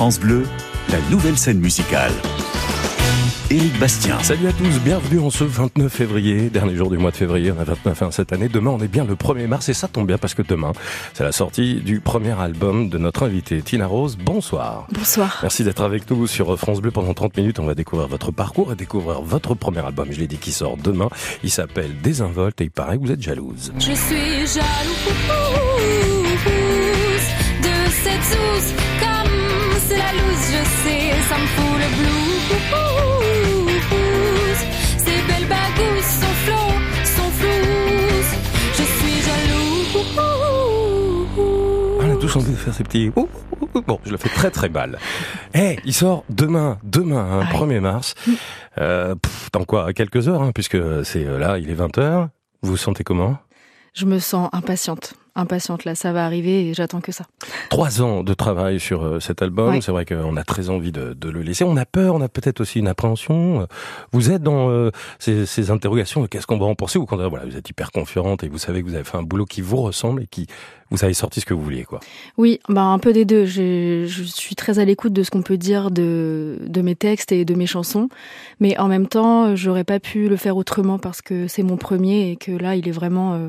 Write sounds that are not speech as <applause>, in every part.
France Bleu, la nouvelle scène musicale. Éric Bastien. Salut à tous, bienvenue en ce 29 février, dernier jour du mois de février, on a 29 ans cette année. Demain, on est bien le 1er mars et ça tombe bien parce que demain, c'est la sortie du premier album de notre invitée Tina Rose. Bonsoir. Bonsoir. Merci d'être avec nous sur France Bleu pendant 30 minutes. On va découvrir votre parcours et découvrir votre premier album. Je l'ai dit qui sort demain. Il s'appelle Désinvolte et il paraît que vous êtes jalouse. Je suis jalouse je sais, ça me fout le blues. Ces belles bagouses sont flots, sont floues. Je suis jalouse. On a tous envie de faire ces petits... Bon, je le fais très très mal. Eh, il sort demain, demain, hein, 1er mars. Euh, pff, dans quoi? Quelques heures, hein, puisque c'est euh, là, il est 20h. Vous vous sentez comment? Je me sens impatiente. Impatiente, là, ça va arriver et j'attends que ça. Trois ans de travail sur euh, cet album. C'est vrai qu'on a très envie de, de le laisser. On a peur, on a peut-être aussi une appréhension. Vous êtes dans euh, ces, ces interrogations qu'est-ce qu'on va en penser ou quand voilà, vous êtes hyper confiante et vous savez que vous avez fait un boulot qui vous ressemble et qui vous avez sorti ce que vous vouliez, quoi. Oui, bah un peu des deux. Je, je suis très à l'écoute de ce qu'on peut dire de, de mes textes et de mes chansons, mais en même temps, j'aurais pas pu le faire autrement parce que c'est mon premier et que là, il est vraiment euh,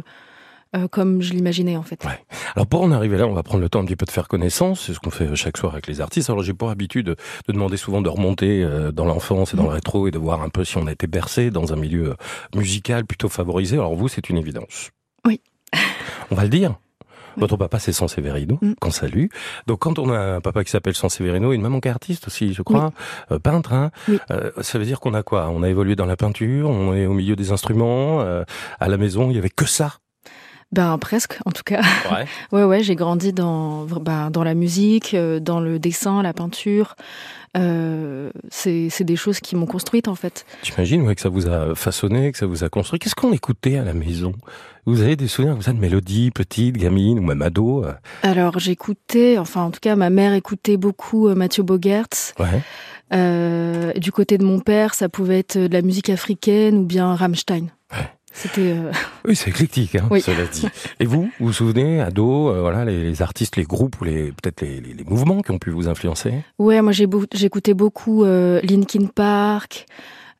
euh, comme je l'imaginais en fait. Ouais. Alors pour en arriver là, on va prendre le temps un petit peu de faire connaissance. C'est ce qu'on fait chaque soir avec les artistes. Alors j'ai pour habitude de, de demander souvent de remonter euh, dans l'enfance et dans le rétro et de voir un peu si on a été bercé dans un milieu euh, musical plutôt favorisé. Alors vous, c'est une évidence. Oui. <laughs> On va le dire. Votre papa, c'est Sanseverino, Mm. qu'on salue. Donc, quand on a un papa qui s'appelle Sanseverino, une maman qui est artiste aussi, je crois, euh, peintre, hein, Oui. euh, ça veut dire qu'on a quoi? On a évolué dans la peinture, on est au milieu des instruments, euh, à la maison, il y avait que ça? Ben presque, en tout cas. Ouais. <laughs> Ouais, ouais, j'ai grandi dans, ben, dans la musique, euh, dans le dessin, la peinture. Euh, c'est c'est des choses qui m'ont construite en fait. J'imagine ouais, que ça vous a façonné, que ça vous a construit. Qu'est-ce qu'on écoutait à la maison? Vous avez des souvenirs comme ça de mélodies, petites, gamines ou même ados euh? Alors j'écoutais, enfin en tout cas ma mère écoutait beaucoup euh, Mathieu Bogertz. Ouais. Euh, du côté de mon père, ça pouvait être de la musique africaine ou bien Rammstein. C'était euh, <laughs> Oui, c'est éclectique, hein, Oui. cela dit. Et vous, vous vous souvenez, ados, euh, voilà, les, les artistes, les groupes ou les peut-être les, les- les mouvements qui ont pu vous influencer? Ouais, moi j'écoutais beaucoup euh, Linkin Park,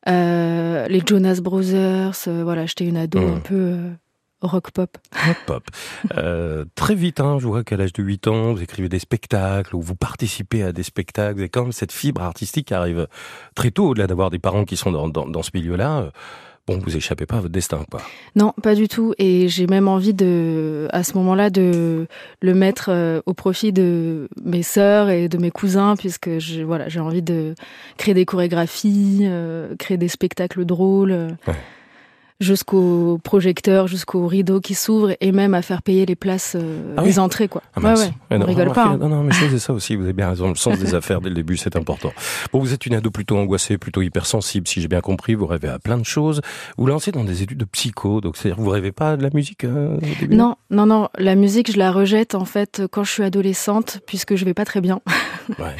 les Jonas Brothers. voilà, j'étais une ado un peu euh, rock pop. Hop. Euh, très vite, hein, je vois qu'à l'âge de 8 ans, vous écrivez des spectacles ou vous participez à des spectacles. Avez quand même cette fibre artistique arrive très tôt, au-delà d'avoir des parents qui sont dans, dans, dans ce milieu-là. Bon, vous échappez pas à votre destin, quoi. Non, pas du tout. Et j'ai même envie de, à ce moment-là, de le mettre euh, au profit de mes sœurs et de mes cousins, puisque je, voilà, j'ai envie de créer des chorégraphies, euh, créer des spectacles drôles, euh, Ouais. Jusqu'au projecteur, jusqu'au rideau qui s'ouvre, et même à faire payer les places, euh, Ah les oui entrées, quoi. Ah, ouais, On non, rigole pas. hein. Non, non, mais c'est <laughs> ça aussi, vous avez bien raison. Le sens des affaires dès le début, c'est important. Bon, vous êtes une ado plutôt angoissée, plutôt hypersensible, si j'ai bien compris. Vous rêvez à plein de choses. Vous lancez dans des études de psycho, donc c'est-à-dire vous rêvez pas de la musique euh, au début? Non, non, non. La musique, je la rejette en fait quand je suis adolescente, puisque je vais pas très bien. <laughs> Ouais.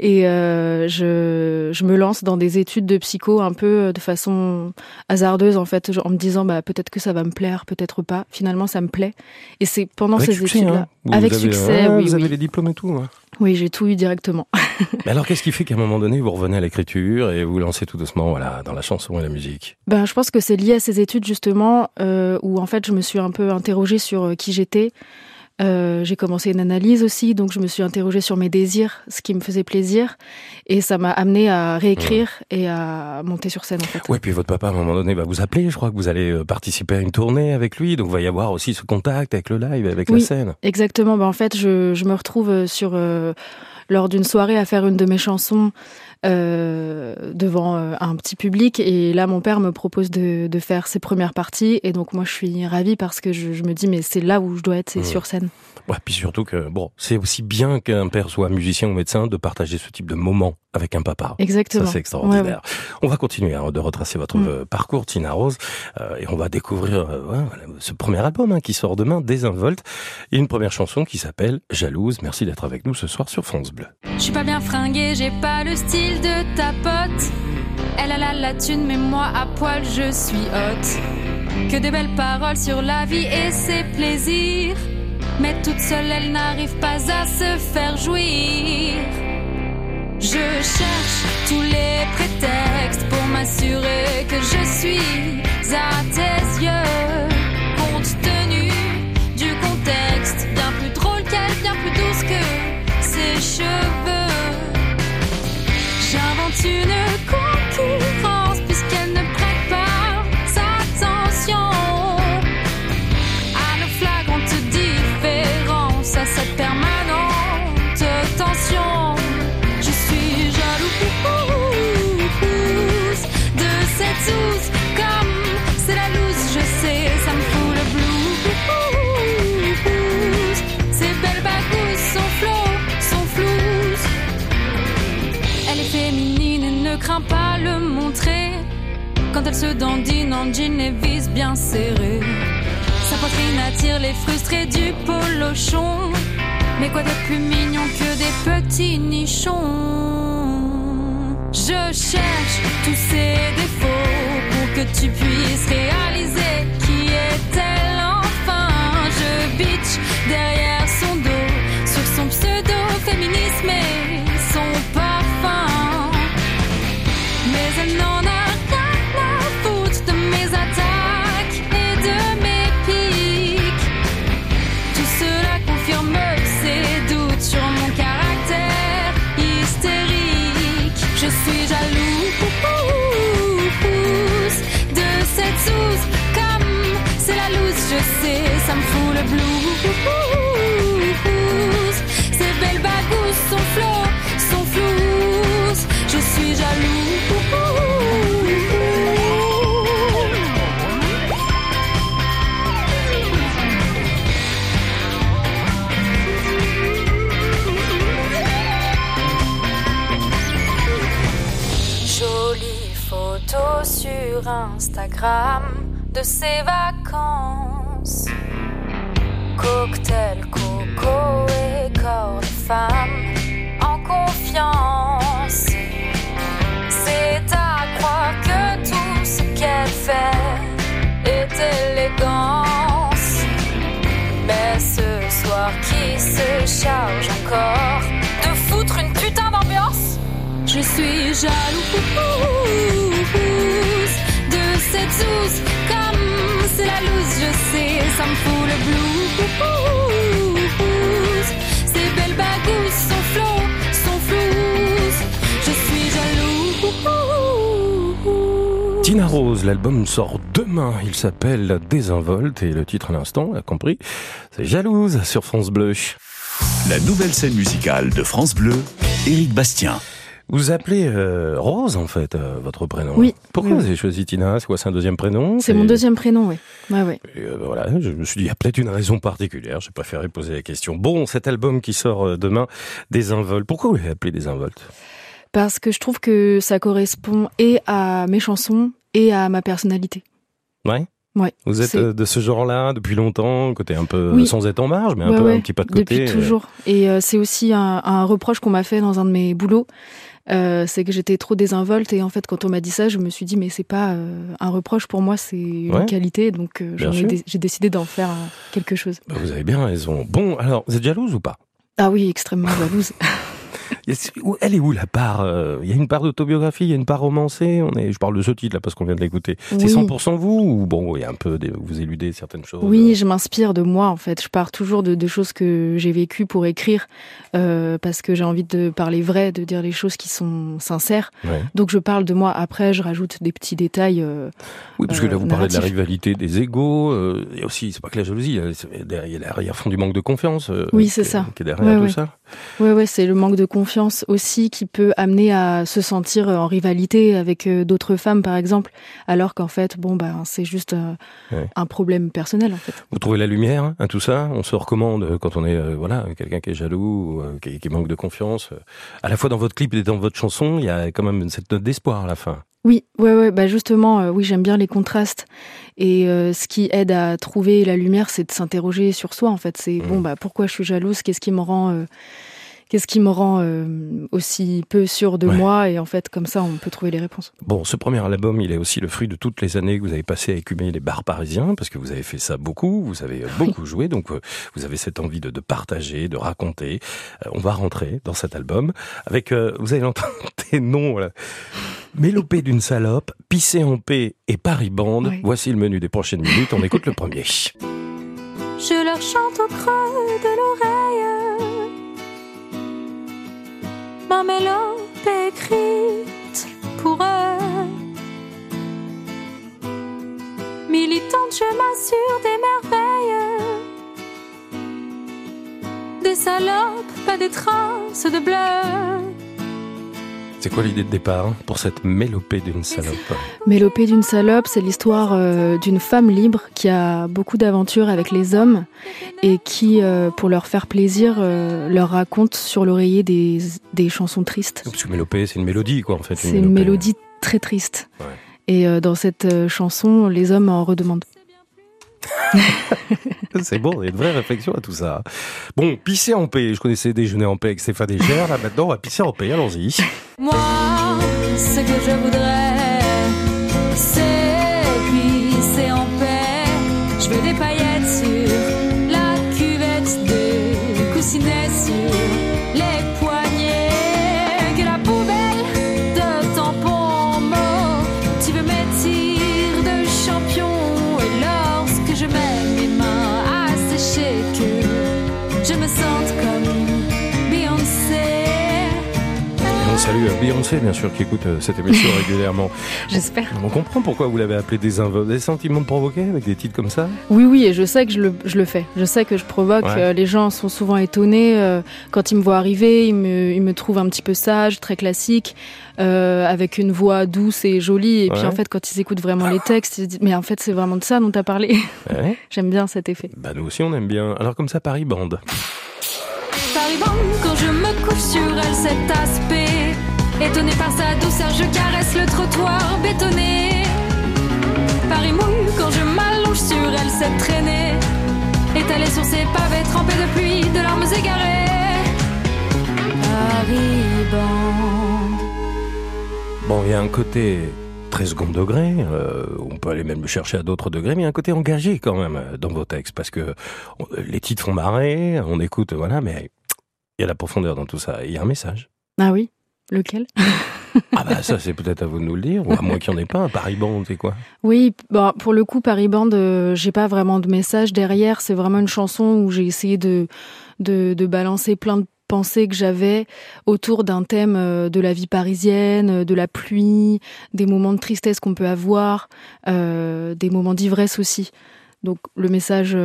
Et euh, je, je me lance dans des études de psycho un peu de façon hasardeuse en fait, en me disant bah peut-être que ça va me plaire, peut-être pas. Finalement, ça me plaît. Et c'est pendant Avec ces études-là. hein. Avec avez- succès, ah, oui, Vous avez les diplômes et tout. hein. Oui, j'ai tout eu directement. <laughs> Mais alors, qu'est-ce qui fait qu'à un moment donné, vous revenez à l'écriture et vous lancez tout doucement, voilà, dans la chanson et la musique? Ben, je pense que c'est lié à ces études justement euh, où en fait je me suis un peu interrogée sur euh, qui j'étais. Euh, j'ai commencé une analyse aussi, donc je me suis interrogée sur mes désirs, ce qui me faisait plaisir, et ça m'a amené à réécrire et à monter sur scène en fait. Ouais, puis votre papa, à un moment donné, va vous appeler. Je crois que vous allez euh, participer à une tournée avec lui, donc il va y avoir aussi ce contact avec le live, avec la Oui. scène. Exactement. Ben, en fait, je, je me retrouve euh, sur euh, lors d'une soirée à faire une de mes chansons euh, devant euh, un petit public, et là, mon père me propose de, de faire ses premières parties, et donc moi, je suis ravie parce que je, je me dis, mais c'est là où je dois être, c'est Mmh. sur scène. Ouais, puis surtout que, bon, c'est aussi bien qu'un père soit musicien ou médecin de partager ce type de moment avec un papa. Exactement. Ça, c'est extraordinaire. Ouais, ouais. On va continuer hein, de retracer votre Mm. euh, parcours, Tina Rose, euh, et on va découvrir euh, ouais, ce premier album hein, qui sort demain, Désinvolte, et une première chanson qui s'appelle Jalouse. Merci d'être avec nous ce soir sur France Bleu. Je suis pas bien fringuée, j'ai pas le style de ta pote. Elle a la la thune, mais moi à poil je suis haute. Que des belles paroles sur la vie et ses plaisirs. Mais toute seule, elle n'arrive pas à se faire jouir. Je cherche tous les prétextes pour m'assurer que je suis à tes yeux. Compte tenu du contexte, bien plus drôle qu'elle, bien plus douce que ses cheveux. J'invente une concurrence craint pas le montrer. Quand elle se dandine en jean et vise bien serré. Sa poitrine attire les frustrés du polochon. Mais quoi de plus mignon que des petits nichons? Je cherche tous ces défauts pour que tu puisses réaliser qui est-elle enfin. Je bitch derrière son dos, sur son pseudo-féminisme ça me fout le blues. Ces belles bagouses, son flow, son flouze, je suis jaloux. Jolie photo sur Instagram de ses vacances. Cocktail, coco et corps de femme en confiance. C'est à croire que tout ce qu'elle fait est élégance. Mais ce soir, qui se charge encore de foutre une putain d'ambiance? Je suis jaloux de cette zouze, c'est la loose, je sais, ça me fout le blues. Ces belles bagouses, son flow, son flouze, je suis jaloux. Tina Rose, l'album sort demain. Il s'appelle Désinvolte et le titre à l'instant, on a compris, c'est Jalouse sur France Bleu. La nouvelle scène musicale de France Bleu, Éric Bastien. Vous appelez euh, Rose en fait, euh, votre prénom. Oui. Pourquoi Oui, vous avez choisi Tina? C'est quoi, c'est un deuxième prénom? C'est mon deuxième prénom, oui. Ouais, ouais. Et, euh, voilà, je me suis dit, il y a peut-être une raison particulière. J'ai préféré poser la question. Bon, cet album qui sort demain, Désinvolte. Pourquoi vous l'avez appelé Désinvolte Parce que je trouve que ça correspond et à mes chansons et à ma personnalité. Ouais. Ouais. Vous êtes de ce genre-là depuis longtemps, côté un peu Oui. sans être en marge, mais un Ouais, peu ouais, un petit pas de côté. Depuis toujours. Et euh, c'est aussi un, un reproche qu'on m'a fait dans un de mes boulots. Euh, c'est que j'étais trop désinvolte et en fait quand on m'a dit ça je me suis dit mais c'est pas euh, un reproche pour moi c'est une Ouais. qualité donc euh, dé- j'ai décidé d'en faire quelque chose bah, vous avez bien raison. Bon, alors, vous êtes jalouse ou pas? Ah oui extrêmement jalouse <laughs> Elle est où la part euh, Il y a une part d'autobiographie, il y a une part romancée. On est, je parle de ce titre là parce qu'on vient de l'écouter. C'est Oui. 100% vous ou bon, il y a un peu, des- vous éludez certaines choses. Oui, je m'inspire de moi en fait. Je pars toujours de, de choses que j'ai vécues pour écrire euh, parce que j'ai envie de parler vrai, de dire les choses qui sont sincères. Ouais. Donc je parle de moi. Après, je rajoute des petits détails. euh, Oui, parce que là, euh, vous parlez de la rivalité des égaux. Euh, et aussi, c'est pas que la jalousie, il y a- l'arrière-fond du manque de confiance. euh, Oui, c'est ça. Qui est derrière Ouais, tout ouais. ça. Ouais, ouais, c'est le manque de confiance aussi qui peut amener à se sentir en rivalité avec euh, d'autres femmes, par exemple, alors qu'en fait, bon, ben, c'est juste euh, Ouais. un problème personnel, en fait. Vous trouvez la lumière, hein, tout ça? On se recommande euh, quand on est euh, voilà quelqu'un qui est jaloux, ou, euh, qui, qui manque de confiance. euh. À la fois dans votre clip et dans votre chanson, il y a quand même cette note d'espoir à la fin. Oui, ouais, ouais, bah justement, euh, oui, j'aime bien les contrastes. Et euh, ce qui aide à trouver la lumière, c'est de s'interroger sur soi, en fait. C'est bon, bah pourquoi je suis jalouse? Qu'est-ce qui me rend, euh, Qu'est-ce qui me rend euh, aussi peu sûr de Ouais. moi Et en fait, comme ça, on peut trouver les réponses. Bon, ce premier album, il est aussi le fruit de toutes les années que vous avez passées à écumer les bars parisiens, parce que vous avez fait ça beaucoup, vous avez euh, beaucoup joué, donc euh, vous avez cette envie de, de partager, de raconter. Euh, on va rentrer dans cet album avec, vous allez l'entendre, <laughs> des noms, voilà. Mélopée d'une salope, Pissé en paix et Paris Band. Oui. Voici le menu des prochaines minutes, on écoute le <laughs> premier. Je leur chante au creux de l'oreille ma mélopée écrite pour eux. Militante, je m'assure des merveilles, des salopes, pas des traces de bleu. C'est quoi l'idée de départ pour cette mélopée d'une salope Mélopée d'une salope, c'est l'histoire euh, d'une femme libre qui a beaucoup d'aventures avec les hommes et qui, euh, pour leur faire plaisir, euh, leur raconte sur l'oreiller des, des chansons tristes. Parce que mélopée, c'est une mélodie, quoi, en fait. C'est une mélodie très triste. Ouais. Et dans cette chanson, les hommes en redemandent. <laughs> C'est bon, il y a une vraie réflexion à tout ça. Bon, pisser en paix. Je connaissais déjeuner en paix avec Stéphane Eger. Là, maintenant, on va pisser en paix. Allons-y. Moi, ce que je voudrais, c'est Euh, Beyoncé, bien sûr, qui écoute euh, cette émission <laughs> régulièrement. J'espère. On comprend pourquoi vous l'avez appelé. Des sentiments de provoquer avec des titres comme ça? Oui, oui, et je sais que je le, je le fais. Je sais que je provoque. Ouais. Euh, les gens sont souvent étonnés euh, quand ils me voient arriver. Ils me, ils me trouvent un petit peu sage, très classique, euh, avec une voix douce et jolie. Et puis en fait, quand ils écoutent vraiment les textes, ils se disent Mais en fait, c'est vraiment de ça dont tu as parlé. <laughs> Ouais. <laughs> J'aime bien cet effet. Bah, nous aussi, on aime bien. Alors, comme ça, Paris Band. Paris Bande, quand je me couche sur elle, cet aspect. Étonné par sa douceur, je caresse le trottoir bétonné. Paris mouille quand je m'allonge sur elle, cette traînée. Étalée sur ses pavés, trempés de pluie, de larmes égarées. Paris Bande. Bon, il y a un côté très second degré, euh, on peut aller même le chercher à d'autres degrés, mais il y a un côté engagé quand même euh, dans vos textes, parce que on- les titres font marrer, on écoute, voilà, mais il y a la profondeur dans tout ça. Il y a un message. Ah oui Lequel? <laughs> Ah bah ça, c'est peut-être à vous de nous le dire, ou à moins qu'il n'y en ait pas. Un Paris Band, c'est quoi? Oui, bon, pour le coup, Paris Band, euh, j'ai pas vraiment de message derrière. C'est vraiment une chanson où j'ai essayé de, de, de balancer plein de pensées que j'avais autour d'un thème euh, de la vie parisienne, euh, de la pluie, des moments de tristesse qu'on peut avoir, euh, des moments d'ivresse aussi. Donc le message,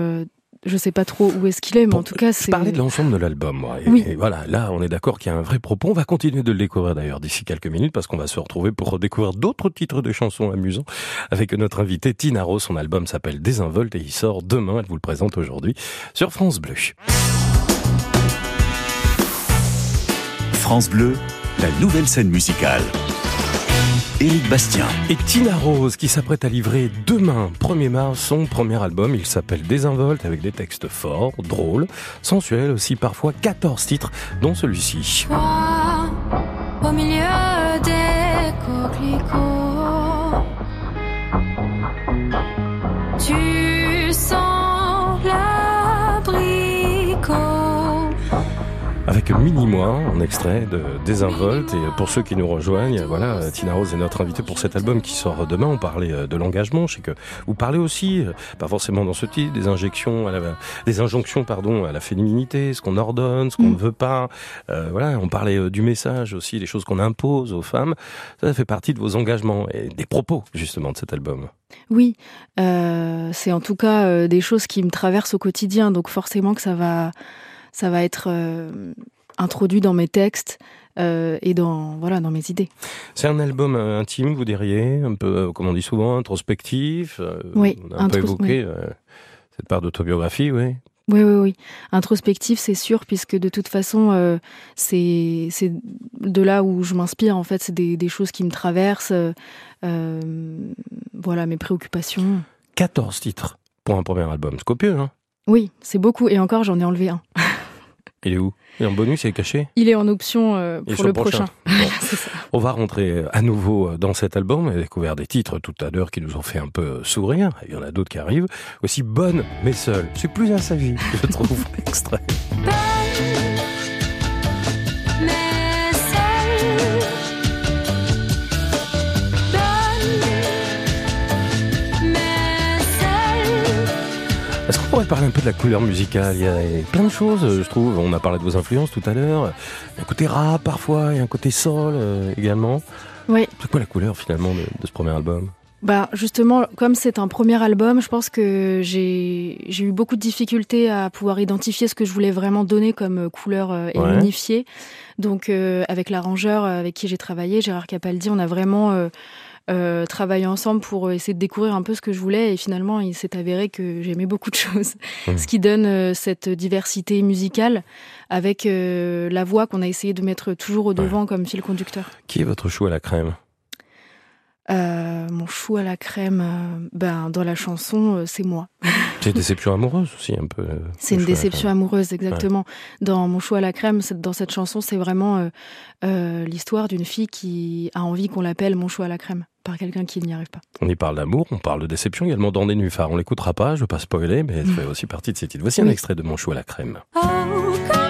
je sais pas trop où est-ce qu'il est, mais Bon, en tout cas, Je c'est. parlais de l'ensemble de l'album, moi. Et, Oui. et voilà, là, on est d'accord qu'il y a un vrai propos. On va continuer de le découvrir d'ailleurs d'ici quelques minutes parce qu'on va se retrouver pour redécouvrir d'autres titres de chansons amusants avec notre invitée Tina Rose. Son album s'appelle Désinvolte et il sort demain. Elle vous le présente aujourd'hui sur France Bleu. France Bleu, la nouvelle scène musicale. Éric Bastien. Et Tina Rose qui s'apprête à livrer demain, 1er mars, son premier album. Il s'appelle Désinvolte avec des textes forts, drôles, sensuels aussi, parfois 14 titres, dont celui-ci. Toi, au milieu Mini-moi en extrait de Désinvolte. Et pour ceux qui nous rejoignent, voilà, Tina Rose est notre invitée pour cet album qui sort demain. On parlait euh, de l'engagement. Je sais que vous parlez aussi, euh, pas forcément dans ce titre, des injections, à la, des injonctions, pardon, à la féminité, ce qu'on ordonne, ce qu'on Mm. ne veut pas. Euh, voilà, on parlait du message aussi, des choses qu'on impose aux femmes. Ça, ça fait partie de vos engagements et des propos, justement, de cet album. Oui, euh, c'est en tout cas euh, des choses qui me traversent au quotidien, donc forcément que ça va, ça va être euh, introduit dans mes textes euh, et dans voilà dans mes idées. C'est un album euh, intime, vous diriez, un peu, euh, comme on dit souvent, introspectif. Oui, on a un peu évoqué cette part d'autobiographie, oui. Oui, oui, oui. Introspectif, c'est sûr, puisque de toute façon, c'est c'est de là où je m'inspire. En fait, c'est des, des choses qui me traversent. voilà, mes préoccupations. 14 titres pour un premier album. C'est copieux, hein Oui, c'est beaucoup. Et encore, j'en ai enlevé un. <laughs> Il est où? Il est en bonus, il est caché? Il est en option euh, pour le prochain. Bon. <laughs> C'est ça. On va rentrer à nouveau dans cet album. On a découvert des titres tout à l'heure qui nous ont fait un peu sourire. Il y en a d'autres qui arrivent. Aussi bonne, mais seule. C'est plus à sa vie, je trouve, l'extrait. Pourrait parler un peu de la couleur musicale Il y a plein de choses, je trouve. On a parlé de vos influences tout à l'heure. Il y a un côté rap parfois, il y a un côté soul euh, également. Oui. C'est quoi la couleur finalement de, de ce premier album? Bah justement, comme c'est un premier album, je pense que j'ai eu beaucoup de difficultés à pouvoir identifier ce que je voulais vraiment donner comme euh, couleur euh, et Ouais. unifier. Donc euh, avec l'arrangeur euh, avec qui j'ai travaillé, Gérard Capaldi, on a vraiment euh, travaillé ensemble pour essayer de découvrir un peu ce que je voulais et finalement il s'est avéré que j'aimais beaucoup de choses. Mhm. Ce qui donne euh, cette diversité musicale avec euh, la voix qu'on a essayé de mettre toujours au devant comme fil conducteur. Qui est votre chou à la crème? Euh, mon chou à la crème, euh, ben dans la chanson, euh, c'est moi. <laughs> C'est une déception amoureuse aussi un peu. C'est une déception amoureuse, exactement. Dans Mon chou à la crème, dans cette chanson, c'est vraiment euh, euh, l'histoire d'une fille qui a envie qu'on l'appelle Mon chou à la crème par quelqu'un qui n'y arrive pas. On y parle d'amour, on parle de déception également dans des nufards. On l'écoutera pas, je veux pas spoiler, mais ça <laughs> fait aussi partie de ces titres. Voici un extrait de Mon chou à la crème. Oh,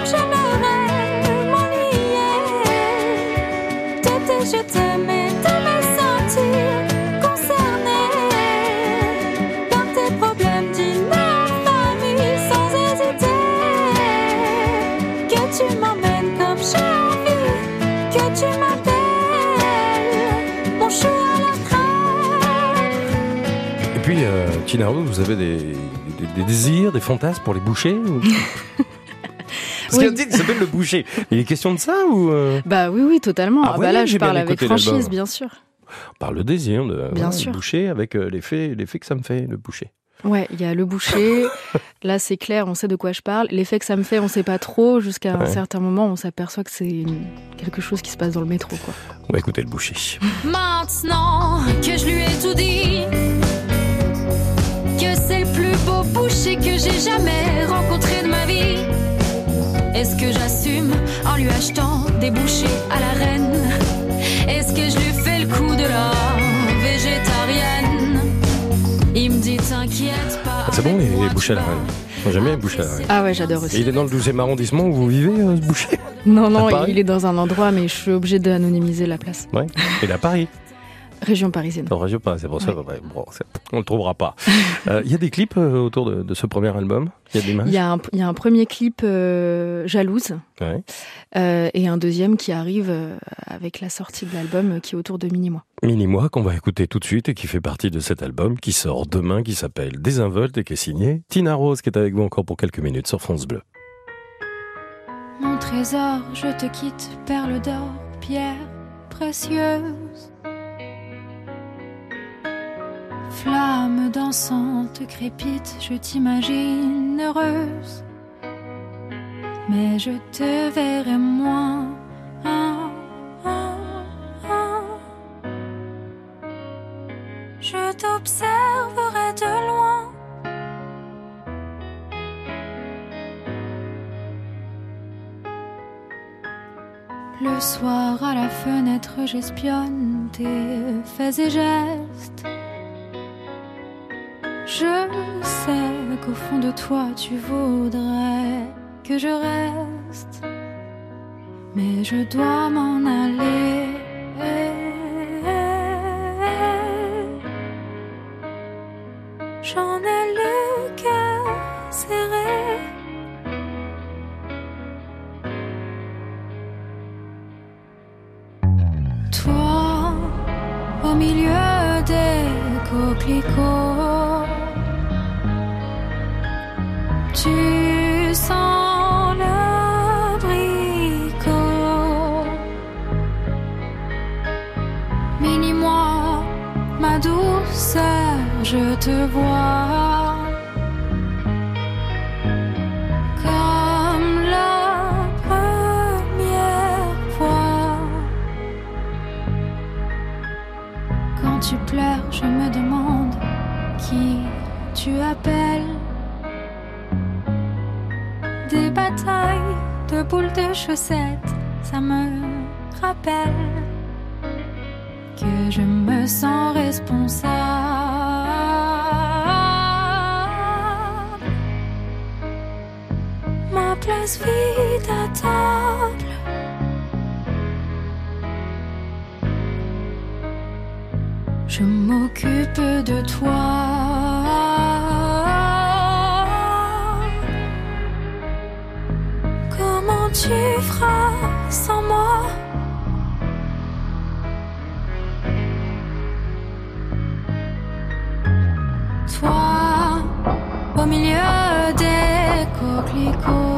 puis, euh, Tina Rose, vous avez des, des- des désirs, des fantasmes pour les bouchers ou- <laughs> Parce qu'il y a un Oui. titre qui s'appelle Le Boucher. Il est question de ça ou euh, Bah oui, oui, totalement. Ah, Ah, bah là, je parle avec franchise, bien sûr. on parle de désir, de Bien sûr. le boucher avec euh, l'effet, l'effet que ça me fait, le boucher. Ouais, il y a le boucher. <laughs> là, c'est clair, on sait de quoi je parle. L'effet que ça me fait, on sait pas trop. Jusqu'à un certain moment, on s'aperçoit que c'est une- quelque chose qui se passe dans le métro, quoi. On va écouter le boucher. Maintenant que je lui ai tout dit, le plus beau boucher que j'ai jamais rencontré de ma vie. Est-ce que j'assume en lui achetant des bouchées à la reine? Est-ce que je lui fais le coup de la végétarienne? Il me dit t'inquiète pas. Ah, c'est bon les, les tu bouchers à la reine j'aime bien les bouchers à la reine. Ah ouais, j'adore Et aussi. il est dans le 12e arrondissement où vous vivez, euh, ce boucher? Non, non, il est dans un endroit, mais je suis obligée d'anonymiser la place. Ouais. Il est à Paris. Région parisienne. Non, région c'est pour ça. ouais, bon, on le trouvera pas. <laughs> Euh, Il y a des clips euh, autour de, de ce premier album? Il y a des images Il y a un, il y a un premier clip euh, jalouse Ouais. euh, et un deuxième qui arrive euh, avec la sortie de l'album euh, qui est autour de Mini-moi. Mini-moi qu'on va écouter tout de suite et qui fait partie de cet album qui sort demain, qui s'appelle Désinvolte et qui est signé Tina Rose, qui est avec vous encore pour quelques minutes sur France Bleu. Mon trésor, je te quitte, perle d'or, pierre précieuse. Flamme dansante crépite, je t'imagine heureuse. Mais je te verrai moins. Ah, ah, ah. Je t'observerai de loin. Le soir à la fenêtre, j'espionne tes faits et gestes. Je sais qu'au fond de toi, tu voudrais que je reste. Mais je dois m'en aller. J'en ai le cœur serré. Toi, au milieu des coquelicots, je te vois. Comme la première fois. Quand tu pleures, je me demande qui tu appelles. Des batailles de boules de chaussettes, ça me rappelle que je me sens responsable. Vide à table. Je m'occupe de toi. Comment tu feras sans moi? Toi, au milieu des coquelicots,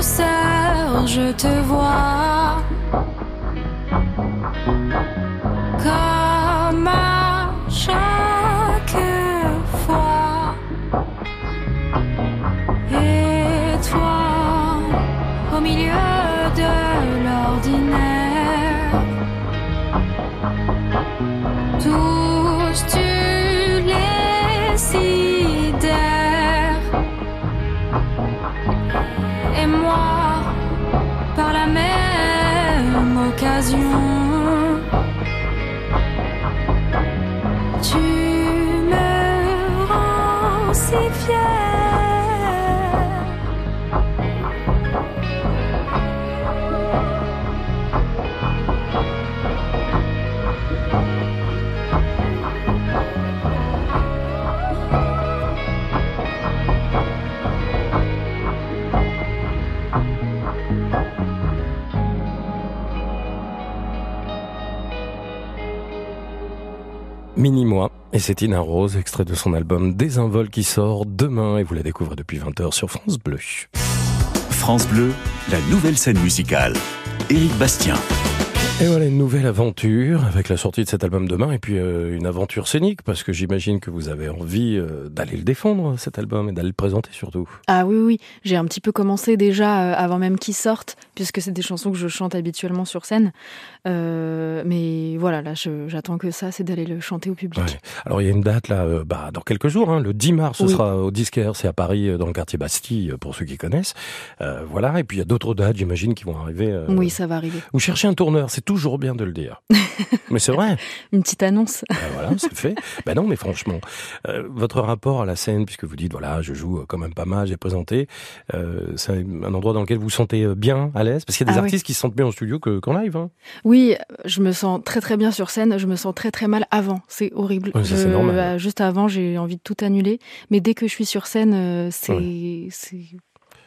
douceur, je te vois. Si fier. C'est Tina Rose, extrait de son album Désinvol qui sort demain et vous la découvrez depuis 20h sur France Bleu. France Bleu, la nouvelle scène musicale. Éric Bastien. Et voilà une nouvelle aventure avec la sortie de cet album demain et puis euh, une aventure scénique parce que j'imagine que vous avez envie euh, d'aller le défendre cet album et d'aller le présenter surtout. Ah oui, oui, j'ai un petit peu commencé déjà euh, avant même qu'il sorte, puisque c'est des chansons que je chante habituellement sur scène. Mais voilà, là, j'attends que ça, c'est d'aller le chanter au public. Ouais. Alors il y a une date là, bah, dans quelques jours, hein, le 10 mars, ce Oui. sera au Disquaire, c'est à Paris, dans le quartier Bastille, pour ceux qui connaissent. Voilà, et puis il y a d'autres dates, j'imagine, qui vont arriver. Oui, ça va arriver. Vous cherchez un tourneur, c'est toujours bien de le dire. <laughs> mais c'est vrai. Une petite annonce. Ben voilà, c'est fait. Ben non, mais franchement, euh, votre rapport à la scène, puisque vous dites, voilà, je joue quand même pas mal, j'ai présenté, euh, c'est un endroit dans lequel vous vous sentez bien, à l'aise? Parce qu'il y a des Ah oui. artistes qui se sentent mieux en studio que- qu'en live. Hein. Oui, je me sens très très bien sur scène, je me sens très très mal avant, c'est horrible. Ouais, ça, c'est Je- normal. euh, Juste avant, j'ai envie de tout annuler, mais dès que je suis sur scène, euh, c'est c'est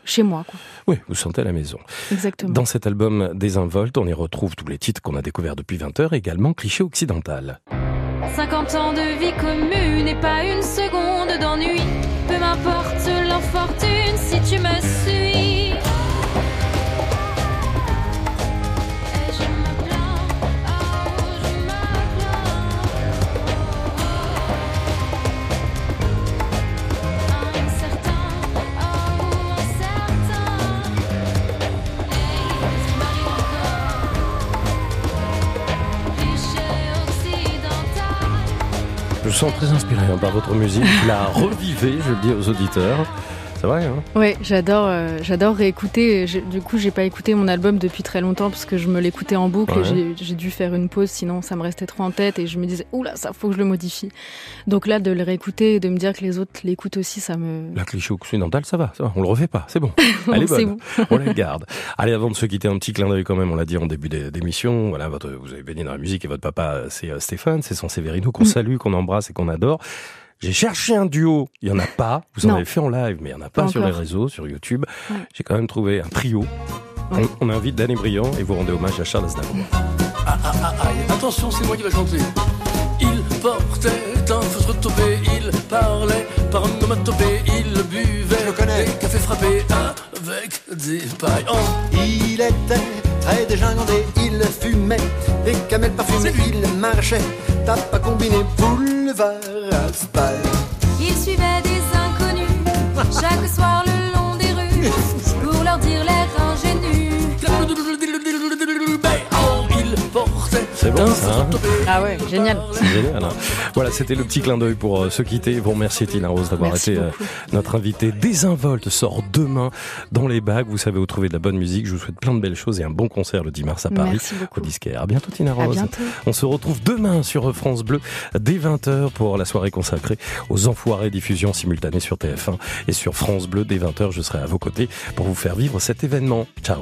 chez moi, quoi. Oui, vous sentez à la maison. Exactement. Dans cet album Désinvolte, on y retrouve tous les titres qu'on a découverts depuis 20 heures, également Cliché Occidental. 50 ans de vie commune et pas une seconde d'ennui. Peu m'importe l'infortune si tu me suis. Me sens très inspiré hein, par votre musique. Vous la revivez, je le dis aux auditeurs. C'est vrai, hein Ouais, j'adore, euh, j'adore réécouter. Je- Du coup, j'ai pas écouté mon album depuis très longtemps parce que je me l'écoutais en boucle Ouais. et j'ai- j'ai dû faire une pause, sinon ça me restait trop en tête et je me disais, oula, ça faut que je le modifie. Donc là, de le réécouter et de me dire que les autres l'écoutent aussi, ça me. La cliché occidentale, ça va, ça va, on le refait pas, c'est bon. <laughs> Elle est C'est bonne. On la garde. Allez, avant de se quitter, un petit clin d'œil quand même, on l'a dit en début d'é- d'émission. Voilà, votre, vous avez baigné dans la musique et votre papa, c'est euh, Stéphane, c'est son Séverino qu'on Mm. salue, qu'on embrasse et qu'on adore. J'ai cherché un duo, il y en a pas. Vous en Non. avez fait en live, mais il y en a pas, Pas sur les réseaux, sur YouTube. Ouais. J'ai quand même trouvé un trio. Ouais. On, on invite Danny Briand et vous rendez hommage à Charles Aznavour. Ah, ah, ah, aïe. Attention, c'est moi qui vais chanter. Il portait un feutre topé, il parlait par un onomatopée, il buvait des cafés frappés avec des paillons. Il était très dégingandé, il fumait des camels parfumés, il marchait, tape à combiné, boulevard Il suivait des inconnus. Chaque soir le C'est bon ça. hein Ah ouais, génial. C'est génial. hein. Voilà, c'était le petit clin d'œil pour euh, se quitter. Vous remercier Tina Rose d'avoir Merci été euh, notre invité. Désinvolte sort demain dans les bacs. Vous savez où trouver de la bonne musique. Je vous souhaite plein de belles choses et un bon concert le 10 mars à Paris Merci au disquaire. À bientôt Tina À Rose. bientôt. On se retrouve demain sur France Bleu dès 20h pour la soirée consacrée aux enfoirés diffusion simultanée sur TF1 et sur France Bleu dès 20h. Je serai à vos côtés pour vous faire vivre cet événement. Ciao.